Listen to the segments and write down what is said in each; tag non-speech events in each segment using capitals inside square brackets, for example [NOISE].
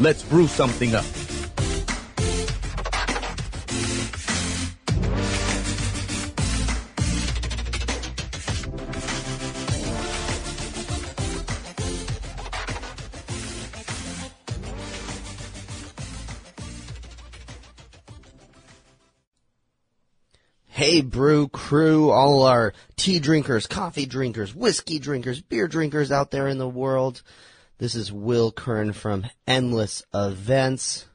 let's brew something up. Hey, brew crew, all our tea drinkers, coffee drinkers, whiskey drinkers, beer drinkers out there in the world. This is Will Curran from Endless Events.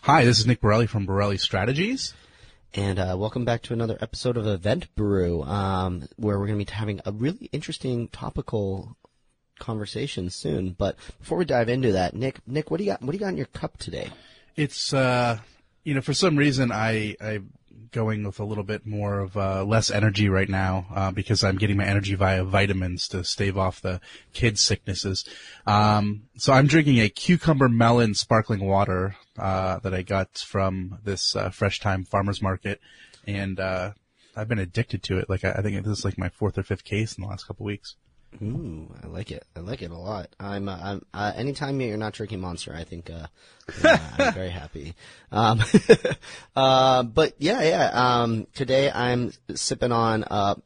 Hi, this is Nick Borelli from Borelli Strategies. And uh, welcome back to another episode of Event Brew, um, where we're going to be having a really interesting topical conversation soon. But before we dive into that, Nick, Nick, what do you got? What do you got in your cup today? It's uh, you know, for some reason I I going with a little bit more of uh, less energy right now uh, because I'm getting my energy via vitamins to stave off the kids' sicknesses. Um, so I'm drinking a cucumber melon sparkling water uh, that I got from this uh, Fresh Time Farmers Market, and uh, I've been addicted to it. Like I, I think this is like my fourth or fifth case in the last couple weeks. Ooh, I like it. I like it a lot. I'm, uh, I'm uh, anytime you're not drinking Monster, I think uh, uh I'm very happy. Um, [LAUGHS] uh, but yeah, yeah. Um, today I'm sipping on uh,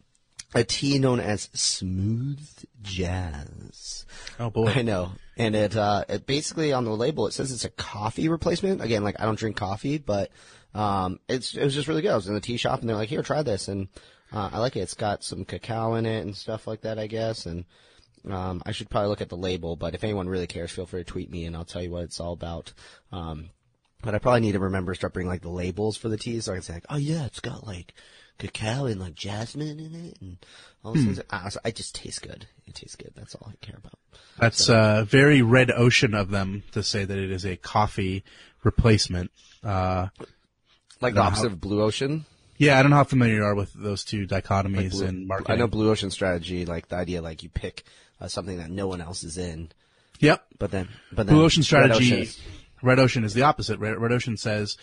a tea known as Smooth Jazz. Oh boy, I know. And it, uh, it basically on the label it says it's a coffee replacement. Again, like I don't drink coffee, but um, it's it was just really good. I was in the tea shop and they're like, "Here, try this," and uh, I like it. It's got some cacao in it and stuff like that, I guess. And um, I should probably look at the label, but if anyone really cares, feel free to tweet me and I'll tell you what it's all about. Um, but I probably need to remember to start bringing like the labels for the tea so I can say like, oh yeah, it's got like cacao and like jasmine in it and all those hmm. things. Ah, so I just taste good. It tastes good. That's all I care about. That's so. uh, very red ocean of them to say that it is a coffee replacement. Uh, like the opposite how, of blue ocean. Yeah, I don't know how familiar you are with those two dichotomies like in marketing. I know blue ocean strategy, like the idea, like you pick uh, something that no one else is in. Yep. But then, but then blue ocean strategy. Red ocean is, red ocean is the opposite. Red, red ocean says,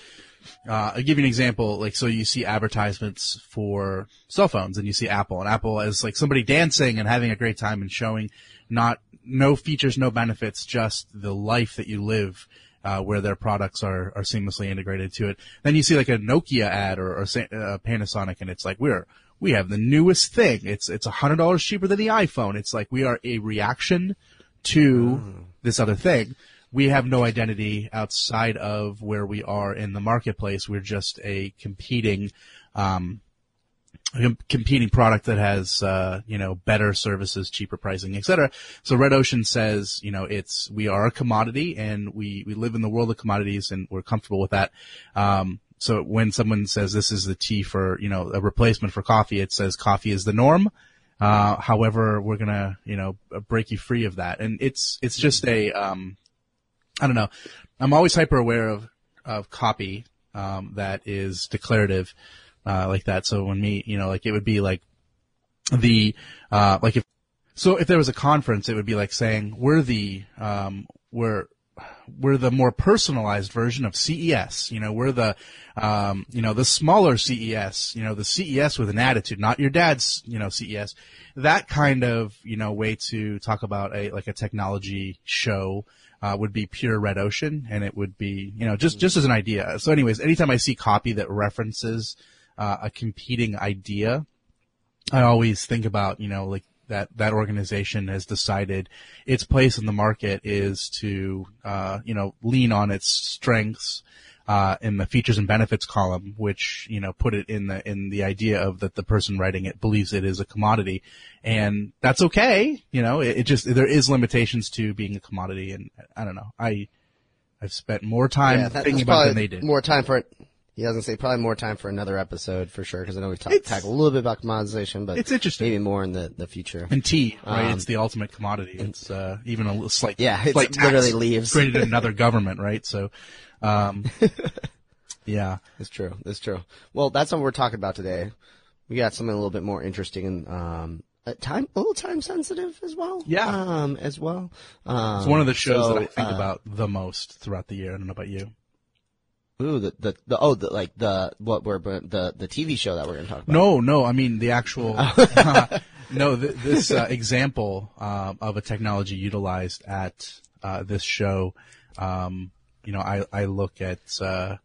uh, I'll give you an example. Like, so you see advertisements for cell phones and you see Apple and Apple is like somebody dancing and having a great time and showing not, no features, no benefits, just the life that you live uh, where their products are, are seamlessly integrated to it. Then you see like a Nokia ad or, or uh, Panasonic and it's like, we're, we have the newest thing. It's, it's a hundred dollars cheaper than the iPhone. It's like we are a reaction to mm. this other thing. We have no identity outside of where we are in the marketplace. We're just a competing, um, competing product that has uh, you know better services, cheaper pricing, etc. So Red Ocean says you know it's we are a commodity and we we live in the world of commodities and we're comfortable with that. Um, so when someone says this is the tea for you know a replacement for coffee, it says coffee is the norm. Uh, however, we're gonna you know break you free of that, and it's it's just a um, I don't know. I'm always hyper aware of of copy um, that is declarative uh, like that. So when me, you know, like it would be like the, uh, like if, so if there was a conference, it would be like saying, we're the, um, we're, we're the more personalized version of CES. You know, we're the, um, you know, the smaller CES, you know, the CES with an attitude, not your dad's, you know, CES. That kind of, you know, way to talk about a, like a technology show, uh, would be pure red ocean and it would be, you know, just, just as an idea. So anyways, anytime I see copy that references, uh, a competing idea, I always think about, you know, like that, that organization has decided its place in the market is to, uh, you know, lean on its strengths, uh, in the features and benefits column, which, you know, put it in the, in the idea of that the person writing it believes it is a commodity. And that's okay. You know, it, it just, there is limitations to being a commodity. And I don't know. I, I've spent more time yeah, thinking about it than they did. More time for it He doesn't say probably more time for another episode for sure because I know we've talked a little bit about commoditization, but It's interesting. Maybe more in the the future. And tea, right? Um, it's the ultimate commodity. It's uh, even a little slight, Yeah, it's slight literally leaves. created another government, right? So, um, [LAUGHS] yeah, It's true. It's true. Well, that's what we're talking about today. We got something a little bit more interesting and um, time a little time sensitive as well. Yeah. Um, as well. Um, it's one of the shows so, that I think uh, about the most throughout the year. I don't know about you. Ooh, the the, the oh, the, like the what we're the the TV show that we're gonna talk about. No, no, I mean the actual. [LAUGHS] [LAUGHS] no, th- this uh, example uh, of a technology utilized at uh, this show. Um, you know, I I look at. Uh,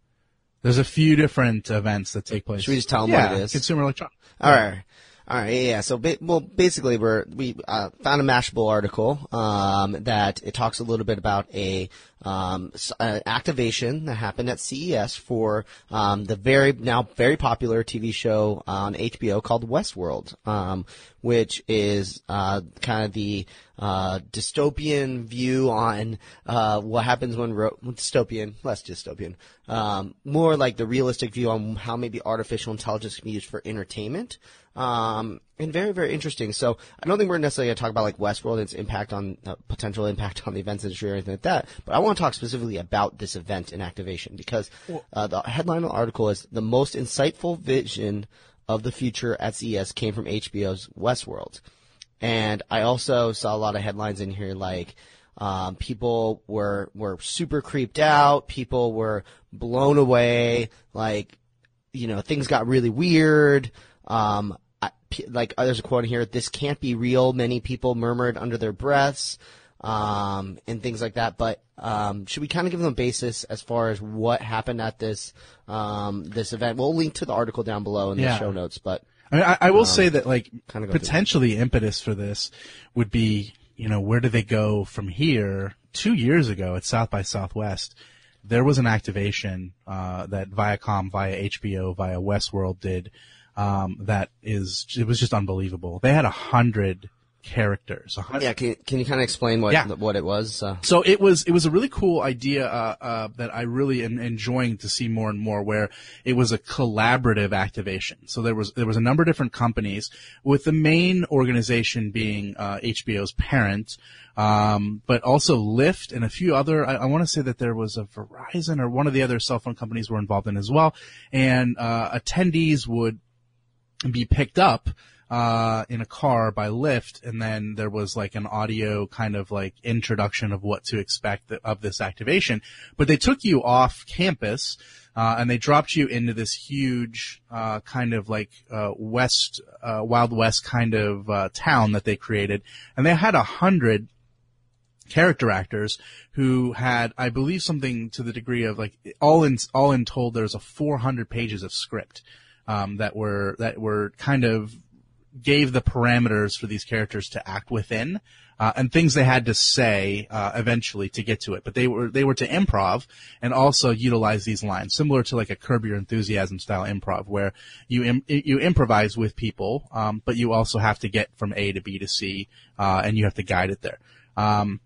there's a few different events that take place. Should we just tell 'em yeah, what it is? Consumer electronics. All right. All right, yeah. So, well, basically, we're we uh, found a Mashable article um, that it talks a little bit about a um, uh, activation that happened at CES for um, the very now very popular TV show on HBO called Westworld, um, which is uh, kind of the uh, dystopian view on uh, what happens when ro- dystopian, less dystopian, um, more like the realistic view on how maybe artificial intelligence can be used for entertainment. Um, and very, very interesting. So I don't think we're necessarily going to talk about like Westworld and its impact on uh, potential impact on the events industry or anything like that. But I want to talk specifically about this event and activation because uh, the headline of the article is the most insightful vision of the future at CES came from HBO's Westworld. And I also saw a lot of headlines in here like um, people were were super creeped out, people were blown away, like you know things got really weird. Um, I, like uh, there's a quote here: "This can't be real." Many people murmured under their breaths, um, and things like that. But um, should we kind of give them a basis as far as what happened at this um, this event? We'll link to the article down below in Yeah. the show notes. But I, mean, I, I will say that like go through potentially impetus for this would be, you know, where do they go from here? Two years ago at South by Southwest, there was an activation uh, that Viacom via HBO via Westworld did um, that is it was just unbelievable. They had a hundred characters. hundred yeah, can, can you kind of explain what Yeah. what it was? Uh, so it was it was a really cool idea uh, uh, that I really am enjoying to see more and more, where it was a collaborative activation. So there was there was a number of different companies, with the main organization being uh, HBO's parent, um, but also Lyft and a few other. I, I want to say that there was a Verizon or one of the other cell phone companies were involved in as well, and uh, attendees would be picked up uh, in a car by Lyft, and then there was like an audio kind of like introduction of what to expect of this activation. But they took you off campus. Uh, and they dropped you into this huge, uh, kind of like, uh, West, uh, Wild West kind of, uh, town that they created. And they had a hundred character actors who had, I believe, something to the degree of like all in all in told, there's a 400 pages of script um, that were that were kind of gave the parameters for these characters to act within uh, and things they had to say uh, eventually to get to it. But they were they were to improv and also utilize these lines, similar to like a Curb Your Enthusiasm style improv, where you Im- you improvise with people, um, but you also have to get from A to B to C, uh, and you have to guide it there. Um,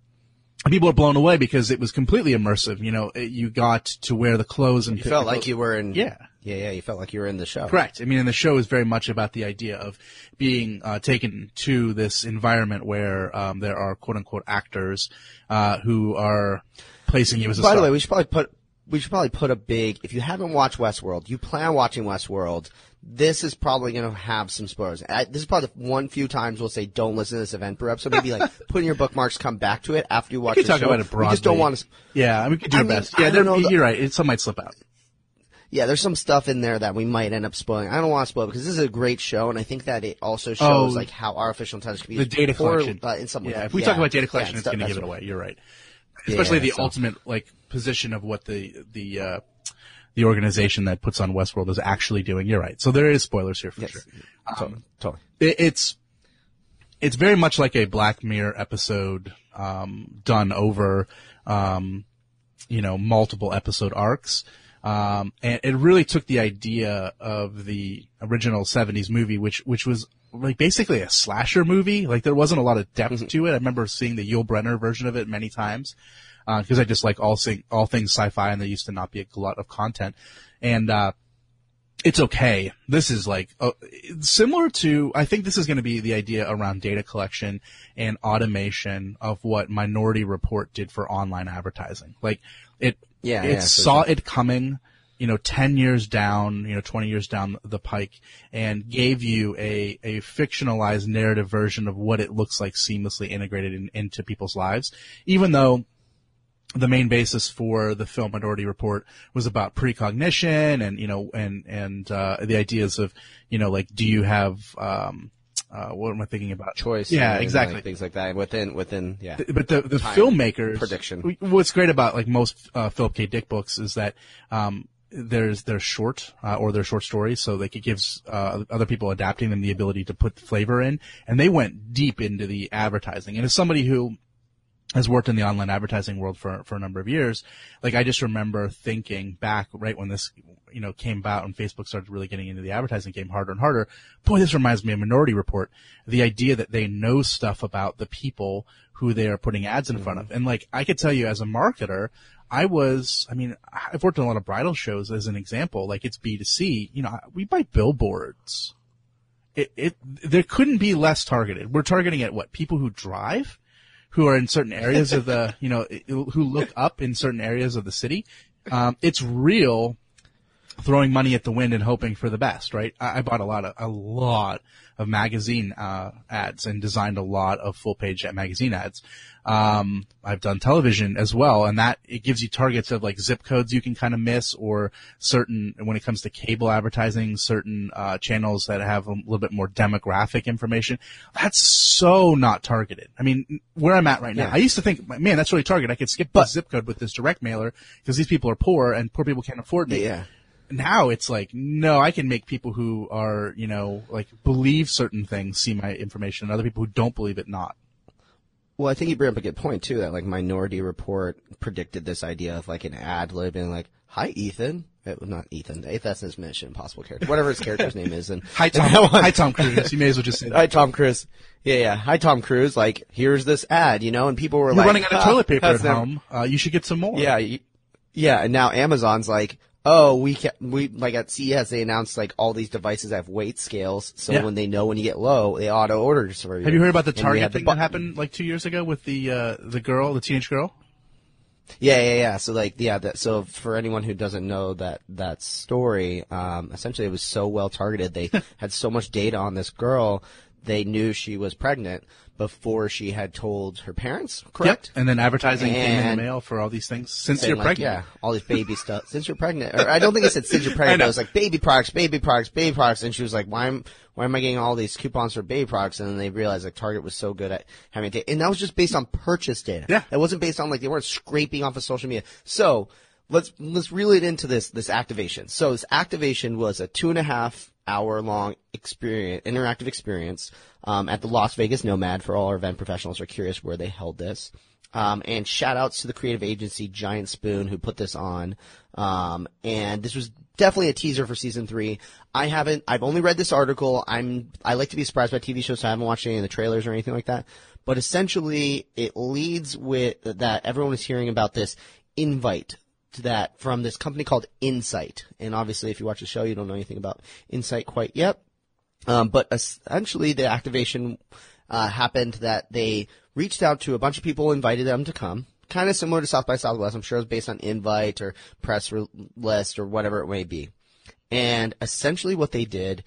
people are blown away because it was completely immersive. You know, it- you got to wear the clothes and you felt like you were in. Yeah. Yeah, yeah. You felt like you were in the show. Correct. I mean, and the show is very much about the idea of being uh, taken to this environment where um, there are quote unquote actors uh, who are placing you as a By the way, we should probably put we should probably put a big. If you haven't watched Westworld, you plan on watching Westworld. This is probably going to have some spoilers. I, this is probably the one few times we'll say don't listen to this Event Brew episode. Maybe like [LAUGHS] put in your bookmarks, come back to it after you watch we the talk show. about it broadly. We just don't want to. Yeah, I mean, we could do I our mean, best. Yeah, don't there- know the- you're right. It, some might slip out. Yeah, there's some stuff in there that we might end up spoiling. I don't want to spoil because this is a great show, and I think that it also shows Oh, like how artificial intelligence can be The used data for, collection. uh, in some way. yeah, if we talk about data collection, yeah, it's going to give it away. You're right. Especially yeah, the so- ultimate like position of what the the uh, the organization that puts on Westworld is actually doing. You're right. So there is spoilers here for Yes. sure. Totally, totally. it, it's it's very much like a Black Mirror episode um, done over um, you know multiple episode arcs. Um, and it really took the idea of the original '70s movie, which which was like basically a slasher movie. Like there wasn't a lot of depth to it. I remember seeing the Yul Brynner version of it many times. because I just like all sing, all things sci-fi, and there used to not be a glut of content, and uh, it's okay. This is like uh, similar to I think this is going to be the idea around data collection and automation of what Minority Report did for online advertising. Like it, Yeah, it yeah, saw sure. it coming. You know, ten years down, you know, twenty years down the pike, and gave you a a fictionalized narrative version of what it looks like seamlessly integrated in, into people's lives. Even though the main basis for the film Minority Report was about precognition and you know and and uh, the ideas of you know like do you have um, uh, what am I thinking about choice. Yeah, like, exactly. things like that within within yeah. but the the Time filmmakers prediction. What's great about like most uh, Philip K. Dick books is that um, there's they're short uh, or they're short stories, so like it gives uh, other people adapting them the ability to put flavor in, and they went deep into the advertising. And as somebody who has worked in the online advertising world for for a number of years, like I just remember thinking back right when this you know came about and Facebook started really getting into the advertising game harder and harder. Boy, this reminds me of Minority Report. The idea that they know stuff about the people who they are putting ads in front of, and like I could tell you as a marketer. I was, I mean, I've worked on a lot of bridal shows as an example, like it's B2C, you know, we buy billboards. It, it, there couldn't be less targeted. We're targeting at what? People who drive? who are in certain areas of the, [LAUGHS] you know, who look up in certain areas of the city. Um, it's real throwing money at the wind and hoping for the best, right? I, I bought a lot of, a lot of magazine, uh, ads and designed a lot of full page magazine ads. Um, I've done television as well, and that it gives you targets of like zip codes you can kind of miss, or certain when it comes to cable advertising, certain uh, channels that have a little bit more demographic information. That's so not targeted. I mean, where I'm at right now, Yeah. I used to think, man, that's really targeted. I could skip the zip code with this direct mailer because these people are poor and poor people can't afford me Yeah. Now it's like no i can make people who are you know like believe certain things see my information and other people who don't believe it not Well, I think you bring up a good point too. That like Minority Report predicted this idea of like an ad lib being like, "Hi, Ethan." It, not Ethan. That's his Mission Impossible character, whatever his character's name is. And hi tom and hi tom cruise you may as well just say that. Hi, Tom Cruise. Yeah, yeah. Hi, Tom Cruise. Like, here's this ad, you know, and people were like, you're like, running out of "Ah, toilet paper at home uh, you should get some more Yeah, y- yeah. And now Amazon's like, oh, we can we like at CES they announced like all these devices have weight scales, so Yeah. when they know when you get low, they auto order for you. have you heard about the target have the thing that happened like two years ago with the uh the girl the teenage girl Yeah, yeah, yeah. So like, yeah. That, so for anyone who doesn't know that that story, um, essentially it was so well targeted. They [LAUGHS] had so much data on this girl, they knew she was pregnant before she had told her parents. Correct. and then advertising came in the mail for all these things since you're like, pregnant Yeah, all these baby stuff. Since you're pregnant, or I don't think it said since you're [LAUGHS] pregnant. It was like baby products, baby products, baby products, and she was like, "Why am why am I getting all these coupons for baby products?" And then they realized like Target was so good at having data, and that was just based on purchase data. Yeah. that wasn't based on like they weren't scraping off of social media. So let's let's reel it into this this activation. So this activation was a two and a half hour long experience, interactive experience um, at the Las Vegas Nomad. For all our event professionals are curious where they held this. Um, and shout outs to the creative agency Giant Spoon who put this on. Um, and this was definitely a teaser for season three. I haven't, I've only read this article. I'm, I like to be surprised by TV shows, so I haven't watched any of the trailers or anything like that. But essentially, it leads with that everyone is hearing about this invite that from this company called Incite. And obviously, if you watch the show, you don't know anything about Incite quite yet. Um, but essentially, the activation uh, happened that they reached out to a bunch of people, invited them to come. Kind of similar to South by Southwest. I'm sure it was based on invite or press re- list or whatever it may be. And essentially, what they did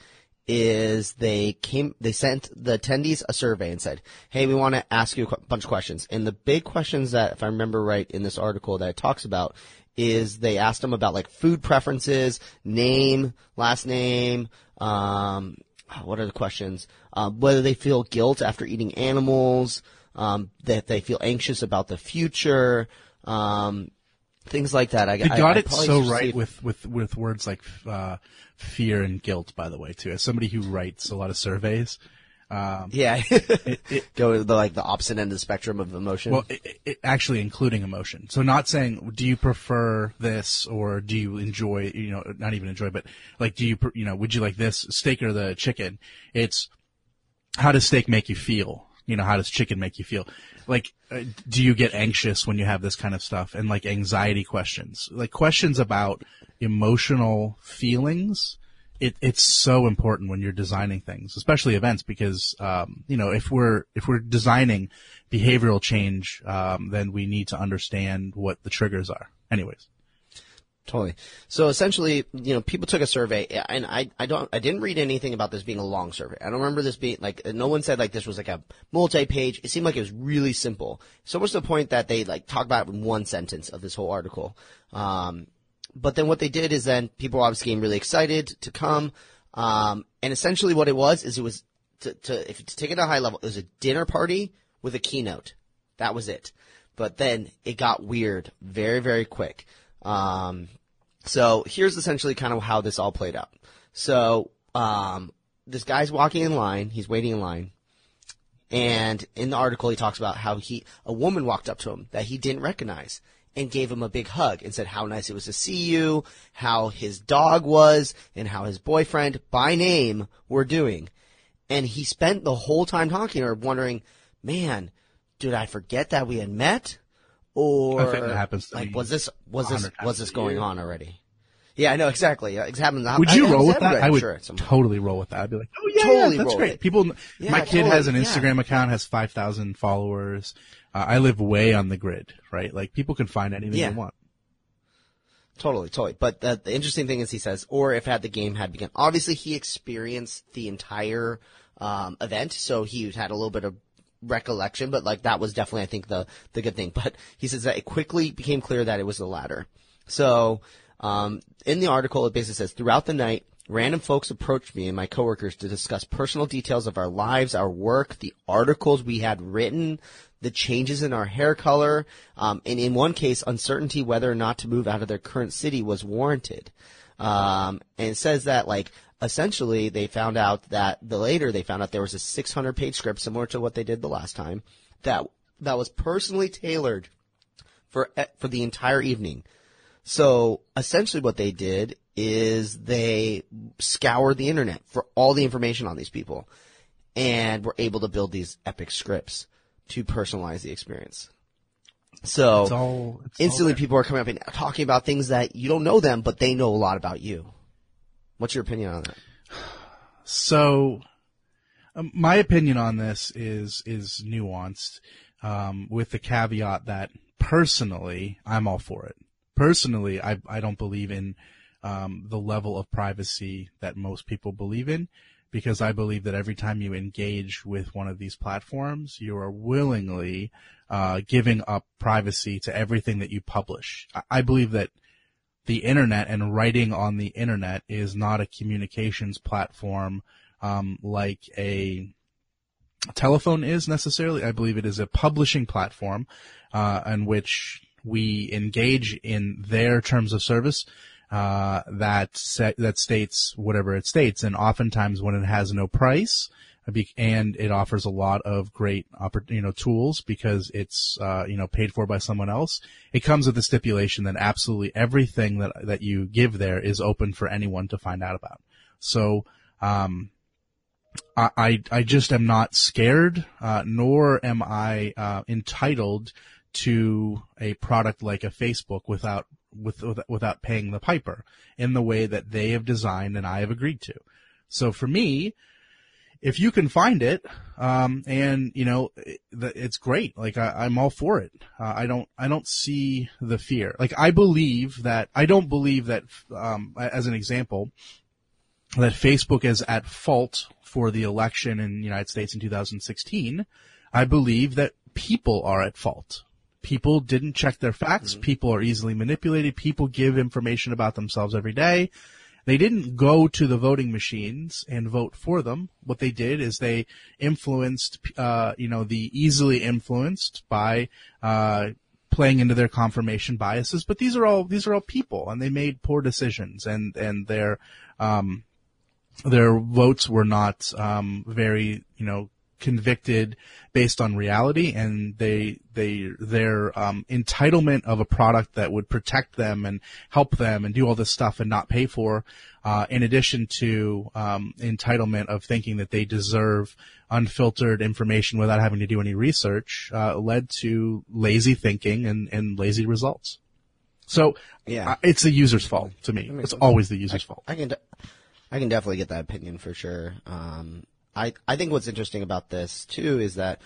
is they came, they sent the attendees a survey and said, "Hey, we want to ask you a bunch of questions." And the big questions that, if I remember right, in this article that it talks about is they asked them about like food preferences, name, last name, um, what are the questions? Uh, whether they feel guilt after eating animals, um, that they feel anxious about the future, um, things like that. I, They got I it so right with, with, with words like uh, fear and guilt, by the way, too. As somebody who writes a lot of surveys, um, yeah, [LAUGHS] go to the like the opposite end of the spectrum of emotion. well, it, it, actually including emotion. So not saying, do you prefer this or do you enjoy, you know, not even enjoy, but like, do you, you know, would you like this steak or the chicken? It's how does steak make you feel? you know, how does chicken make you feel? Like, uh, do you get anxious when you have this kind of stuff? And like anxiety questions, like questions about emotional feelings. It, it's so important when you're designing things, especially events, because um, you know if we're if we're designing behavioral change, um, then we need to understand what the triggers are. Anyways. Totally. So essentially, you know, people took a survey, and I, I don't, I didn't read anything about this being a long survey. I don't remember this being like, no one said like this was like a multi-page. It seemed like it was really simple. So much to the point that they like talk about it in one sentence of this whole article. Um, but then what they did is then people obviously getting really excited to come. Um, and essentially what it was is it was to, to, if to take it to a high level, it was a dinner party with a keynote. That was it. But then it got weird very, very quick. Um, so here's essentially kind of how this all played out. So um, this guy's walking in line. He's waiting in line. And in the article, he talks about how he a woman walked up to him that he didn't recognize and gave him a big hug and said how nice it was to see you, how his dog was, and how his boyfriend by name were doing. And he spent the whole time talking to her, wondering, man, did I forget that we had met? Or I think that happens to like was this was this was this going on already? Yeah, I know exactly. It's happened. Would you it's roll with that? I would sure, at some point. totally roll with that. I'd be like, oh yeah, Totally yeah that's great. it. People, Yeah, my kid has an totally, yeah. Instagram account, has 5,000 followers. Uh, I live way on the grid, right? Like people can find anything Yeah. they want. Totally, totally. But the, the interesting thing is, he says, or if had the game had begun. Obviously, he experienced the entire um, event, so he had a little bit of recollection. But like that was definitely, I think, the the good thing. But he says that it quickly became clear that it was the latter. So um, in the article, it basically says throughout the night. Random folks approached me and my coworkers to discuss personal details of our lives, our work, the articles we had written, the changes in our hair color, um, and in one case, uncertainty whether or not to move out of their current city was warranted. Um, and it says that like essentially they found out that the later they found out there was a 600 page script similar to what they did the last time that that was personally tailored for for the entire evening. So essentially what they did is they scoured the internet for all the information on these people and were able to build these epic scripts to personalize the experience. So It's all, it's instantly people are coming up and talking about things that you don't know them, but they know a lot about you. What's your opinion on that? So, um, my opinion on this is is nuanced, um, with the caveat that personally, I'm all for it. Personally, I I don't believe in um, the level of privacy that most people believe in, because I believe that every time you engage with one of these platforms, you are willingly uh, giving up privacy to everything that you publish. I, I believe that the internet and writing on the internet is not a communications platform um, like a telephone is necessarily. I believe it is a publishing platform uh, in which we engage in their terms of service uh, that set, that states whatever it states, and oftentimes when it has no price. uh, And it offers a lot of great, you know, tools because it's, uh, you know, paid for by someone else. It comes with the stipulation that absolutely everything that that you give there is open for anyone to find out about. So, um, I, I I just am not scared, uh, nor am I uh, entitled to a product like a Facebook without with, with without paying the piper in the way that they have designed and I have agreed to. So for me, if you can find it, um, and you know, it, it's great. Like I, I'm all for it. Uh, I don't, I don't see the fear. Like I believe that, I don't believe that, um, as an example, that Facebook is at fault for the election in the United States in 2016. I believe that people are at fault. People didn't check their facts. People are easily manipulated. People give information about themselves every day. They didn't go to the voting machines and vote for them. What they did is they influenced, uh, you know, the easily influenced by, uh, playing into their confirmation biases. But these are all, these are all people and they made poor decisions and, and their, um, their votes were not, um, very, you know, convicted based on reality and they they their um, entitlement of a product that would protect them and help them and do all this stuff and not pay for uh, in addition to um, entitlement of thinking that they deserve unfiltered information without having to do any research uh, led to lazy thinking and, and lazy results so Yeah. uh, it's the user's fault to me it's always the user's fault I can, de- I can definitely get that opinion for sure. Um, I, I think what's interesting about this too is that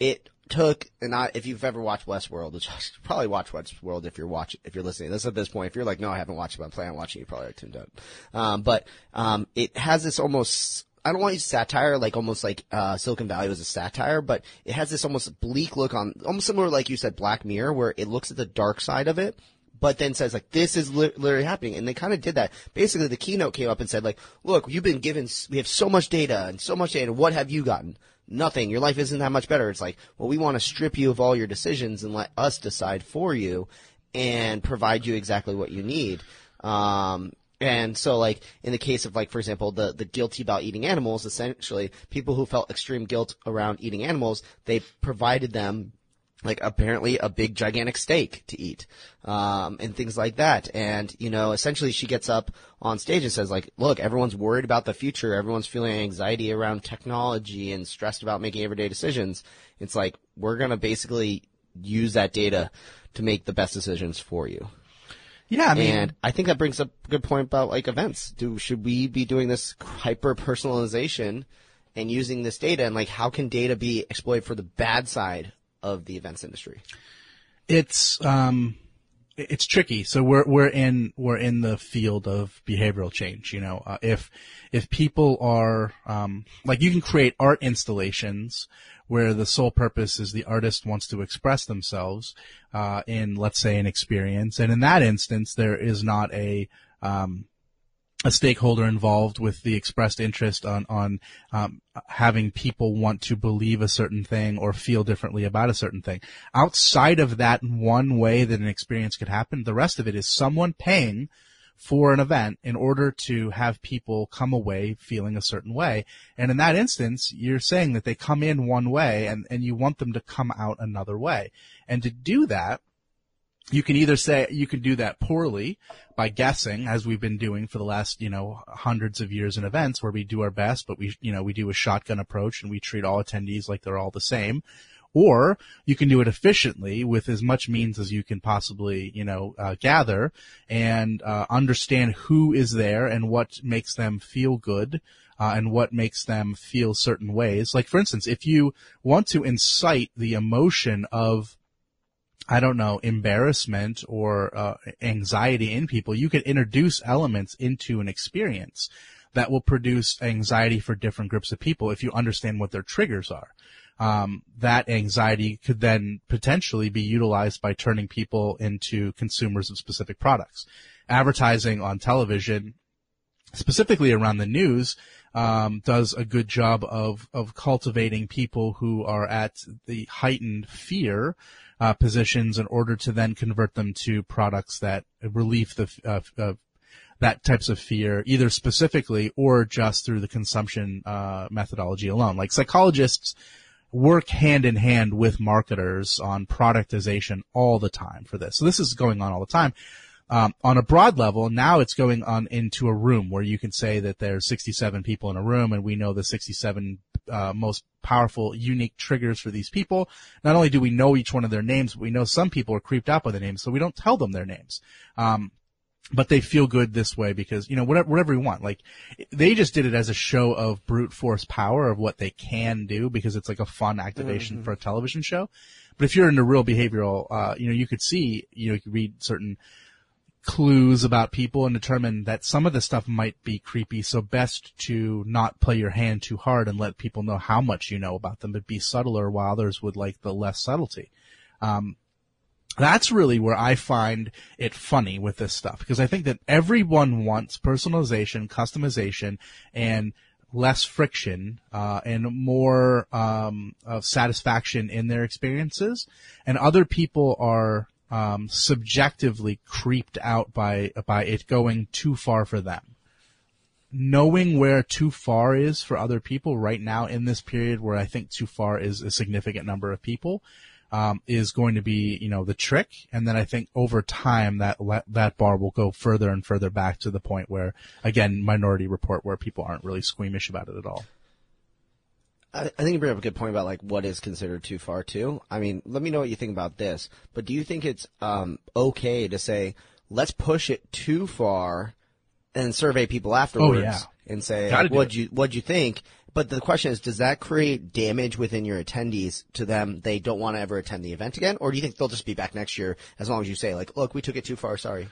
it took, and I, if you've ever watched Westworld, which [LAUGHS] should probably watch Westworld if you're watching, if you're listening to this at this point. If you're like, no, I haven't watched it, but I'm planning on watching, you probably are tuned out. Um, but, um, it has this almost, I don't want to use satire, like almost like, uh, Silicon Valley was a satire, but it has this almost bleak look on, almost similar like you said, Black Mirror, where it looks at the dark side of it, but then says like this is literally happening. And they kind of did that. Basically the keynote came up and said like look you've been given we have so much data and so much data. What have you gotten? Nothing. Your life isn't that much better. It's like well we want to strip you of all your decisions and let us decide for you and provide you exactly what you need. Um and so, like in the case of, like for example, the the guilty about eating animals, essentially, people who felt extreme guilt around eating animals, they provided them like apparently a big gigantic steak to eat um, and things like that. And you know essentially she gets up on stage and says like look everyone's worried about the future. Everyone's feeling anxiety around technology and stressed about making everyday decisions. It's like we're going to basically use that data to make the best decisions for you. Yeah i mean and I think that brings up a good point about like events. Do should we be doing this hyper personalization and using this data? And like how can data be exploited for the bad side of the events industry? it's um it's tricky. So we're we're in we're in the field of behavioral change you know. Uh, if if people are um like you can create art installations where the sole purpose is the artist wants to express themselves uh in let's say an experience. And in that instance there is not a um a stakeholder involved with the expressed interest on on um, having people want to believe a certain thing or feel differently about a certain thing. Outside of that one way that an experience could happen, the rest of it is someone paying for an event in order to have people come away feeling a certain way. And in that instance, you're saying that they come in one way and, and you want them to come out another way. And to do that, you can either say you can do that poorly by guessing as we've been doing for the last you know hundreds of years in events where we do our best but we you know we do a shotgun approach and we treat all attendees like they're all the same. Or you can do it efficiently with as much means as you can possibly you know uh, gather and uh, understand who is there and what makes them feel good uh, and what makes them feel certain ways. Like for instance if you want to incite the emotion of I don't know, embarrassment or uh, anxiety in people, you could introduce elements into an experience that will produce anxiety for different groups of people if you understand what their triggers are. Um, that anxiety could then potentially be utilized by turning people into consumers of specific products. Advertising on television, specifically around the news, um, does a good job of of cultivating people who are at the heightened fear uh, positions in order to then convert them to products that relieve the uh, uh, that types of fear, either specifically or just through the consumption uh, methodology alone. Like psychologists work hand in hand with marketers on productization all the time for this. So this is going on all the time. Um, on a broad level, now it's going on into a room where you can say that there's 67 people in a room, and we know the 67 uh, most powerful, unique triggers for these people. Not only do we know each one of their names, but we know some people are creeped out by the names, so we don't tell them their names. Um, but they feel good this way because you know whatever whatever we want. Like they just did it as a show of brute force power of what they can do because it's like a fun activation for a television show. But if you're into real behavioral, uh, you know, you could see, you know, you could read certain clues about people and determine that some of the stuff might be creepy. So best to not play your hand too hard and let people know how much you know about them, but be subtler while others would like the less subtlety. Um, that's really where I find it funny with this stuff because I think that everyone wants personalization, customization, and less friction uh, and more um, of satisfaction in their experiences, and other people are um, subjectively creeped out by by it going too far for them. knowing where too far is for other people right now in this period where I think too far is a significant number of people, um, is going to be, you know, the trick. And then I think over time that, that bar will go further and further back to the point where, again, minority report where people aren't really squeamish about it at all. I, I think you bring up a good point about like what is considered too far too. I mean, let me know what you think about this. But do you think it's um, okay to say let's push it too far and survey people afterwards Oh, yeah. and say like, do what'd you what'd you think? But the question is, does that create damage within your attendees to them? They don't want to ever attend the event again, or do you think they'll just be back next year as long as you say like, look, we took it too far, sorry.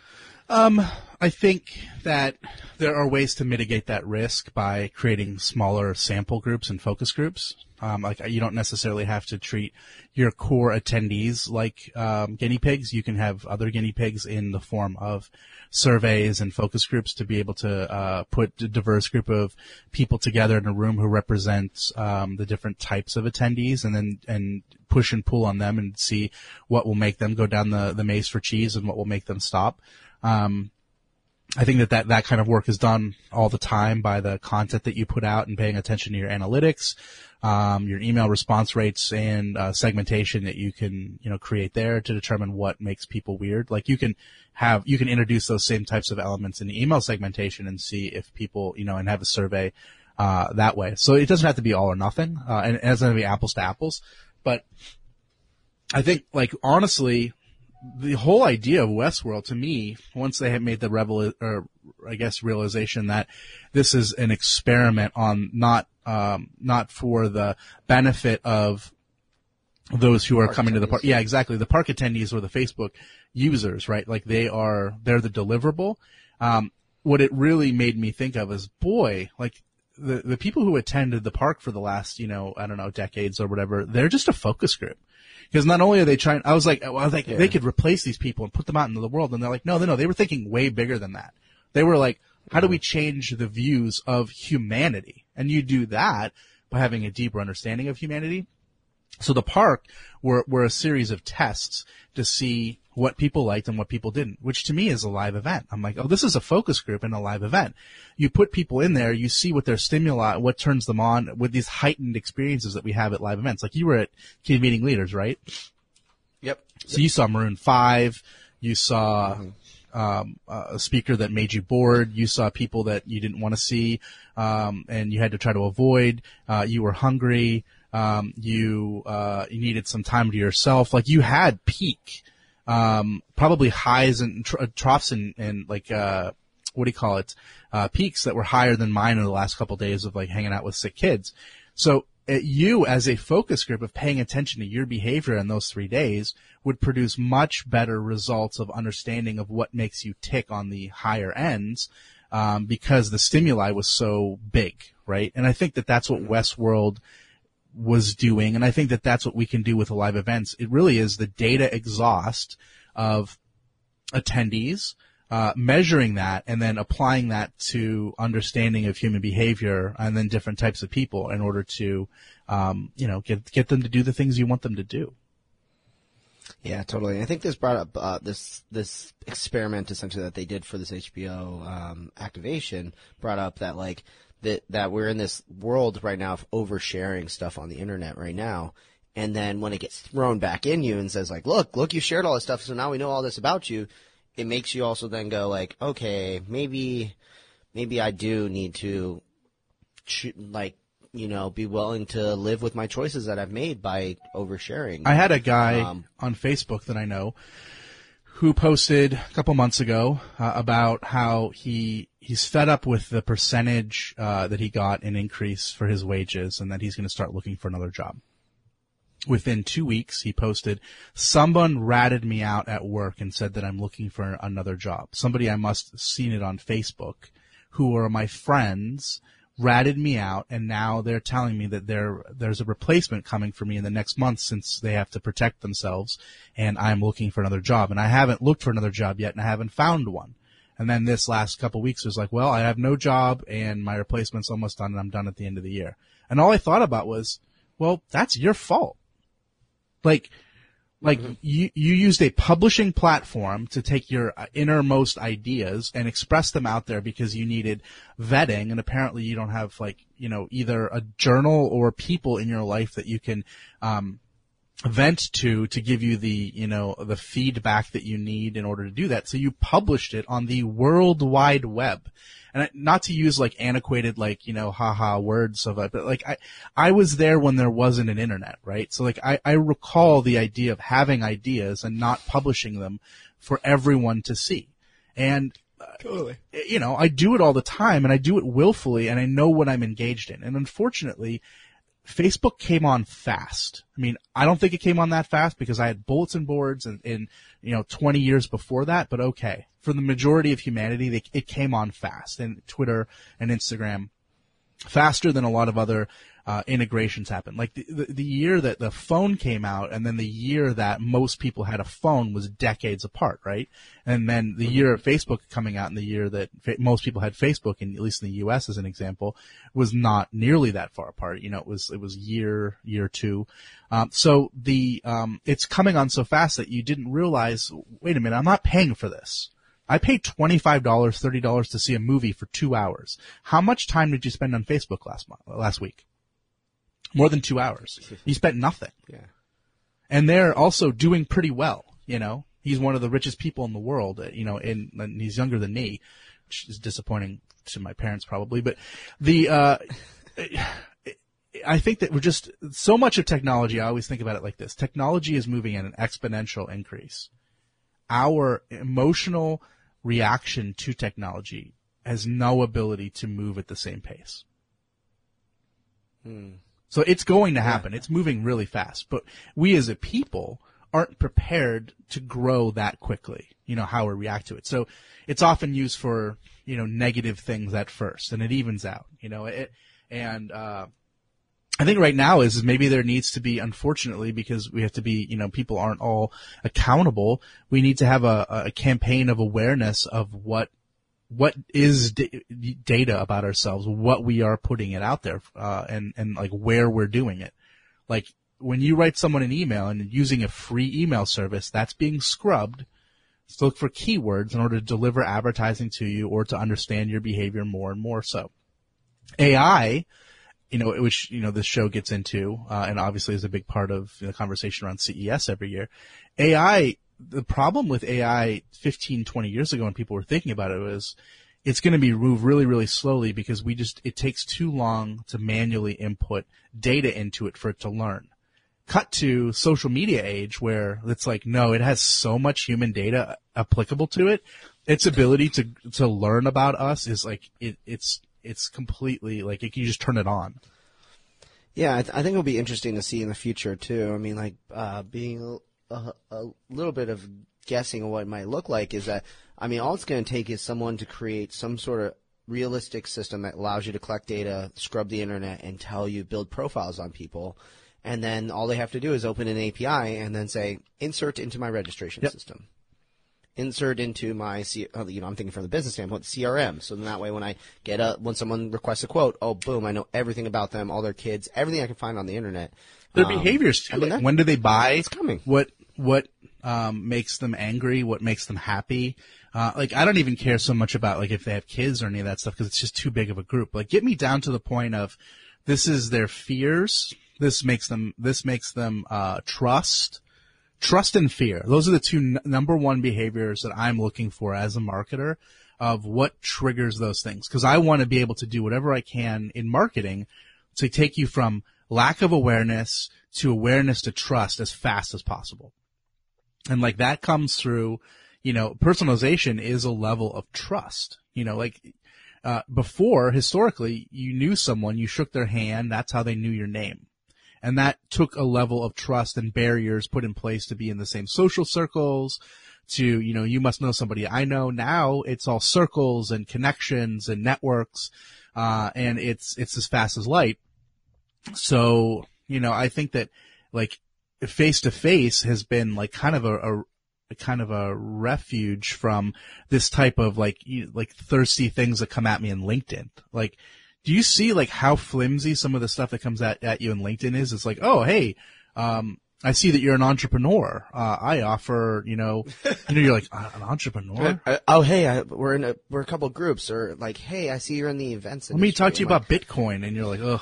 I think that there are ways to mitigate that risk by creating smaller sample groups and focus groups. Um, like you don't necessarily have to treat your core attendees like um, guinea pigs. You can have other guinea pigs in the form of surveys and focus groups to be able to uh, put a diverse group of people together in a room who represents um, the different types of attendees, and then and push and pull on them and see what will make them go down the the maze for cheese and what will make them stop. Um, I think that, that that kind of work is done all the time by the content that you put out and paying attention to your analytics, um, your email response rates and uh, segmentation that you can you know create there to determine what makes people weird. Like you can have you can introduce those same types of elements in email segmentation and see if people you know and have a survey uh, that way. So it doesn't have to be all or nothing, uh, and it doesn't have to be apples to apples, but I think like honestly the whole idea of Westworld to me, once they had made the revel, or I guess realization that this is an experiment on not, um, not for the benefit of those who are Park coming to the park. Yeah, exactly. The park attendees or the Facebook users, right? Like they are, they're the deliverable. Um, what it really made me think of is, boy, like the, the people who attended the park for the last, you know, I don't know, decades or whatever, they're just a focus group. Because not only are they trying, I was like, well, I was like, they could replace these people and put them out into the world. And they're like, no, no, no. They were thinking way bigger than that. They were like, how do we change the views of humanity? And you do that by having a deeper understanding of humanity. So the park were, were a series of tests to see what people liked and what people didn't, which to me is a live event. I'm like, oh, this is a focus group and a live event. You put people in there, you see what their stimuli, what turns them on with these heightened experiences that we have at live events. Like you were at Convening Leaders, right? Yep. So you saw Maroon Five, you saw um, a speaker that made you bored, you saw people that you didn't want to see, um, and you had to try to avoid. Uh, you were hungry. Um, you uh, you needed some time to yourself. Like you had peak, um, probably highs and tr- troughs and, and like uh, what do you call it? Uh, peaks that were higher than mine in the last couple days of like hanging out with sick kids. So uh, you as a focus group of paying attention to your behavior in those three days would produce much better results of understanding of what makes you tick on the higher ends um, because the stimuli was so big, right? And I think that that's what Westworld was doing, and I think that that's what we can do with the live events. It really is the data exhaust of attendees, uh, measuring that and then applying that to understanding of human behavior and then different types of people in order to, um, you know, get get them to do the things you want them to do. Yeah, totally. I think this brought up uh, this this experiment essentially that they did for this HBO um, activation brought up that like that that we're in this world right now of oversharing stuff on the internet right now, and then when it gets thrown back in you and says like, look, look, you shared all this stuff, so now we know all this about you. It makes you also then go like, okay, maybe maybe I do need to like you know be willing to live with my choices that I've made by oversharing. I had a guy Um, on Facebook that I know who posted a couple months ago uh, about how he he's fed up with the percentage uh, that he got in increase for his wages, and that he's going to start looking for another job. Within two weeks, he posted, "Someone ratted me out at work and said that I'm looking for another job. Somebody I must have seen it on Facebook, who are my friends." Ratted me out and now they're telling me that there there's a replacement coming for me in the next month since they have to protect themselves and I'm looking for another job and I haven't looked for another job yet and I haven't found one. And then this last couple weeks was like, well, I have no job and my replacement's almost done and I'm done at the end of the year. And all I thought about was, well, that's your fault. Like Like you, you used a publishing platform to take your uh, innermost ideas and express them out there because you needed vetting, and apparently you don't have like you know either a journal or people in your life that you can um, vent to to give you the you know the feedback that you need in order to do that. So you published it on the World Wide Web, and I- not to use like antiquated like you know haha words of it, but like I I was there when there wasn't an internet, right? So like I I recall the idea of having ideas and not publishing them for everyone to see, and uh, Totally. you know, I do it all the time and I do it willfully and I know what I'm engaged in. And unfortunately, Facebook came on fast. I mean, I don't think it came on that fast because I had bulletin boards and, and you know, 20 years before that, but okay. For the majority of humanity, they, it came on fast and Twitter and Instagram faster than a lot of other uh, integrations happen. Like the, the the year that the phone came out, and then the year that most people had a phone was decades apart, right? And then the year of Facebook coming out, and the year that fa- most people had Facebook, and at least in the U.S. as an example, was not nearly that far apart. You know, it was it was year year two. Um, so the um, it's coming on so fast that you didn't realize. Wait a minute, I'm not paying for this. I paid $25, $30 to see a movie for two hours. How much time did you spend on Facebook last month, last week? More than two hours. [LAUGHS] He spent nothing. Yeah. And they're also doing pretty well, you know. He's one of the richest people in the world, uh, you know, and, and he's younger than me, which is disappointing to my parents probably, but the, uh, I think that we're just, so much of technology, I always think about it like this. Technology is moving at an exponential increase. Our emotional reaction to technology has no ability to move at the same pace. So it's going to happen. It's moving really fast, but we as a people aren't prepared to grow that quickly. You know, how we react to it. So it's often used for, you know, negative things at first and it evens out, you know, it, and, uh, I think right now is maybe there needs to be, unfortunately, because we have to be, you know, people aren't all accountable. We need to have a, a campaign of awareness of what, what is d- data about ourselves, what we are putting it out there, uh, and, and like where we're doing it. Like when you write someone an email and using a free email service, that's being scrubbed to look for keywords in order to deliver advertising to you or to understand your behavior more and more so. AI, you know, which, you know, this show gets into, uh, and obviously is a big part of the conversation around CES every year. AI, the problem with AI 15, 20 years ago when people were thinking about it was it's going to be moved really, really slowly because we just, it takes too long to manually input data into it for it to learn. Cut to social media age where it's like, no, it has so much human data applicable to it. Its ability to, to learn about us is like, it, it's, it's completely like, you can just turn it on. Yeah, I, th- I think it'll be interesting to see in the future too. I mean, like uh, being a, a little bit of guessing of what it might look like is that I mean, all it's going to take is someone to create some sort of realistic system that allows you to collect data, scrub the internet, and tell you build profiles on people. And then all they have to do is open an API and then say insert into my registration Yep. system insert into my, C- uh, you know, I'm thinking from the business standpoint, CRM. So then that way, when I get a, when someone requests a quote, oh, boom, I know everything about them, all their kids, everything I can find on the internet. Their Um, behaviors too. I mean, Like, that- when do they buy? It's coming. What what um, makes them angry? What makes them happy? Uh, like I don't even care so much about like if they have kids or any of that stuff because it's just too big of a group. Like get me down to the point of this is their fears. This makes them. This makes them uh, trust. Trust and fear. Those are the two n- number one behaviors that I'm looking for as a marketer of what triggers those things. Cause I want to be able to do whatever I can in marketing to take you from lack of awareness to awareness to trust as fast as possible. And like that comes through, you know, personalization is a level of trust. You know, like, uh, before historically, you knew someone, you shook their hand, that's how they knew your name. And that took a level of trust and barriers put in place to be in the same social circles, to, you know, you must know somebody I know. Now it's all circles and connections and networks, uh, and it's, it's as fast as light. So, you know, I think that like face to face has been like kind of a, a, a kind of a refuge from this type of like, you, like thirsty things that come at me in LinkedIn. Like, do you see like how flimsy some of the stuff that comes at, at you in LinkedIn is? It's like, oh, hey, um, I see that you're an entrepreneur. Uh, I offer, you know, [LAUGHS] you know, you're like "Uh, an entrepreneur. Uh, oh, hey, I, we're in a we're a couple groups, or like, hey, I see you're in the events. Let me talk to you I'm like, about Bitcoin, and you're like, ugh.